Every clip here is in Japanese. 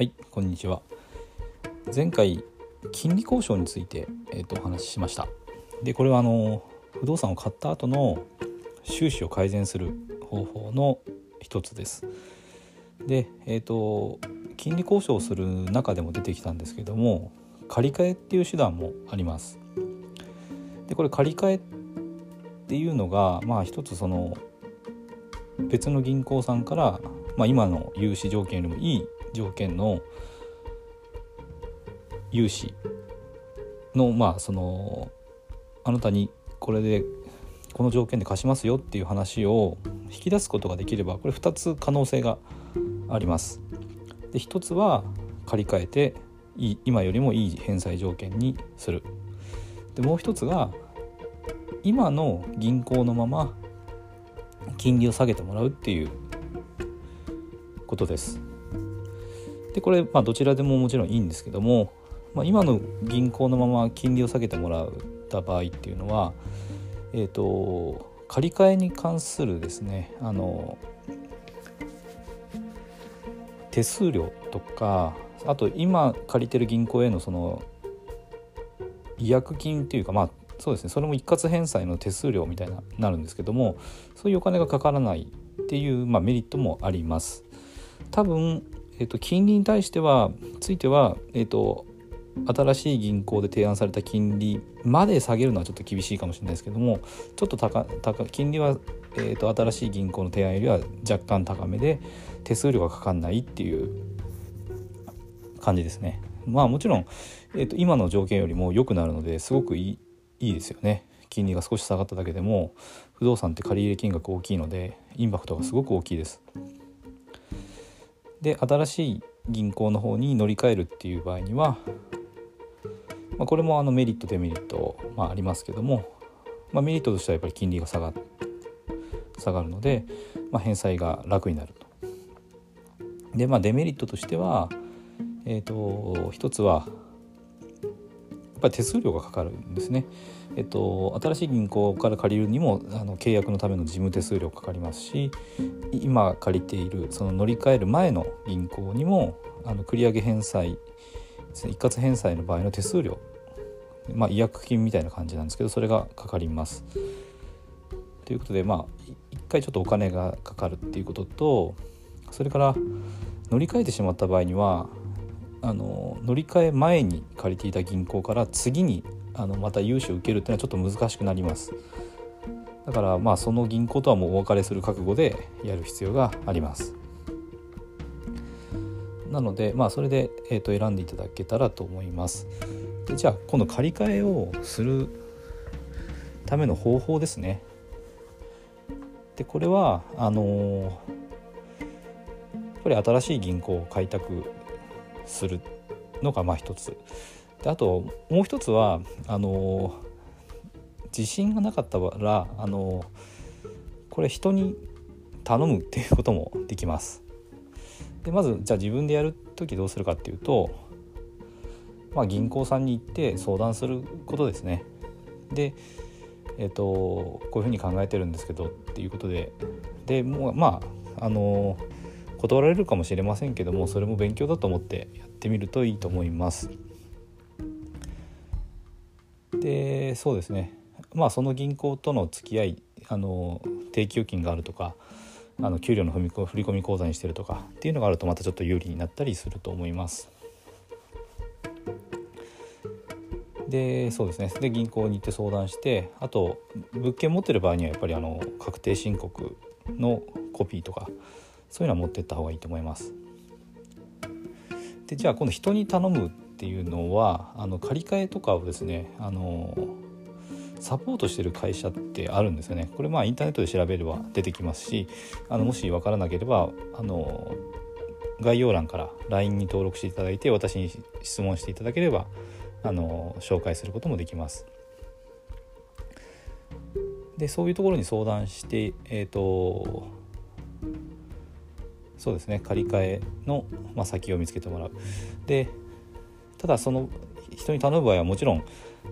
はいこんにちは。前回金利交渉について、えー、とお話ししました。でこれはあの不動産を買った後の収支を改善する方法の一つです。でえっ、と金利交渉をする中でも出てきたんですけども借り換えっていう手段もあります。でこれ借り換えっていうのがまあ一つその別の銀行さんから、まあ、今の融資条件よりもいい条件の融資のまあそのあなたにこれでこの条件で貸しますよっていう話を引き出すことができればこれ2つ可能性があります。で1つは借り換えて今よりもいい返済条件にする。でもう一つが今の銀行のまま金利を下げてもらうっていうことです。でこれ、まあ、どちらでももちろんいいんですけども、まあ、今の銀行のまま金利を下げてもらった場合っていうのは、えーと、借り換えに関するですねあの手数料とかあと今借りてる銀行へのその違約金っていうかまあそうですねそれも一括返済の手数料みたいななるんですけどもそういうお金がかからないっていう、まあ、メリットもあります。多分、えーと、金利に対してはついては、えーと、新しい銀行で提案された金利まで下げるのはちょっと厳しいかもしれないですけどもちょっと高高金利は、えーと、新しい銀行の提案よりは若干高めで手数料がかかんないっていう感じですね。まあもちろん、えー、と今の条件よりも良くなるのですごくいいいいですよね金利が少し下がっただけでも不動産って借り入れ金額大きいのでインパクトがすごく大きいですで新しい銀行の方に乗り換えるっていう場合には、まあ、これもあのメリットデメリット、まあ、ありますけども、まあ、メリットとしてはやっぱり金利が下が下がるので、まあ、返済が楽になると。でまあデメリットとしては、えーと一つはやっぱり手数料がかかるんですね。えっと、新しい銀行から借りるにもあの契約のための事務手数料かかりますし今借りているその乗り換える前の銀行にもあの繰り上げ返済一括返済の場合の手数料、まあ、違約金みたいな感じなんですけどそれがかかります。ということでまあ一回ちょっとお金がかかるっていうこととそれから乗り換えてしまった場合にはあの乗り換え前に借りていた銀行から次にあのまた融資を受けるっていうのはちょっと難しくなります。だからまあその銀行とはもうお別れする覚悟でやる必要があります。なのでまあそれで、えー、と選んでいただけたらと思います。でじゃあ今度借り換えをするための方法ですね。でこれはあのー、やっぱり新しい銀行を開拓するのがまあ一つ。であともう一つはあの自信がなかったらあのこれ人に頼むっていうこともできます。でまずじゃあ自分でやる時どうするかっていうと、まあ、銀行さんに行って相談することですね。でえーと、こういうふうに考えてるんですけどっていうことででもうまああの断られるかもしれませんけどもそれも勉強だと思ってやってみるといいと思います。でそうですねまあその銀行との付き合いあの定期預金があるとかあの給料の振り込み口座にしてるとかっていうのがあるとまたちょっと有利になったりすると思います。でそうですねで銀行に行って相談してあと物件持ってる場合にはやっぱりあの確定申告のコピーとかそういうのは持ってった方がいいと思います。でじゃあ今度人に頼むっていうのはあの借り換えとかをですねあのサポートしてる会社ってあるんですよね。これまあインターネットで調べれば出てきますしあのもし分からなければあの概要欄から LINE に登録していただいて私に質問していただければあの紹介することもできます。でそういうところに相談して、えーとそうですね借り換えの、まあ、先を見つけてもらうでただその人に頼む場合はもちろん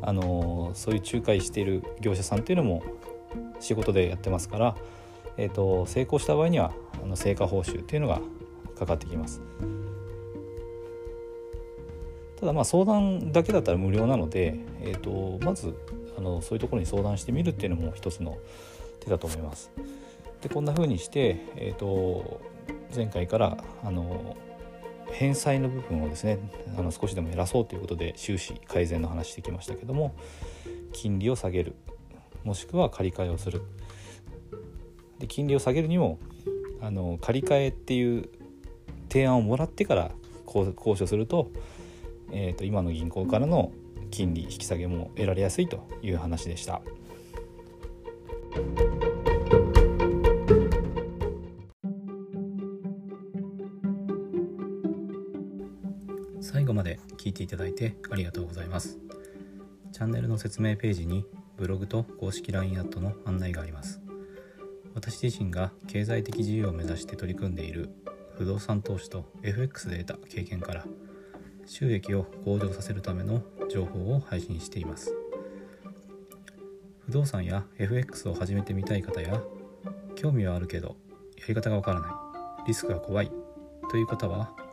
あのそういう仲介している業者さんっていうのも仕事でやってますから、えーと、成功した場合にはあの成果報酬っていうのがかかってきますただまあ相談だけだったら無料なので、えーと、まずあのそういうところに相談してみるっていうのも一つの手だと思います。でこんな風にして、えーと、前回からあの返済の部分をですねあの少しでも減らそうということで収支改善の話してきましたけども金利を下げるもしくは借り換えをするで金利を下げるにもあの借り換えっていう提案をもらってから交渉すると,、えーと、今の銀行からの金利引き下げも得られやすいという話でした。最後まで聞いていただいてありがとうございます。チャンネルの説明ページにブログと公式 LINE アットの案内があります。私自身が経済的自由を目指して取り組んでいる不動産投資と FX で得た経験から収益を向上させるための情報を配信しています不動産や FX を始めてみたい方や興味はあるけどやり方がわからないリスクが怖いという方は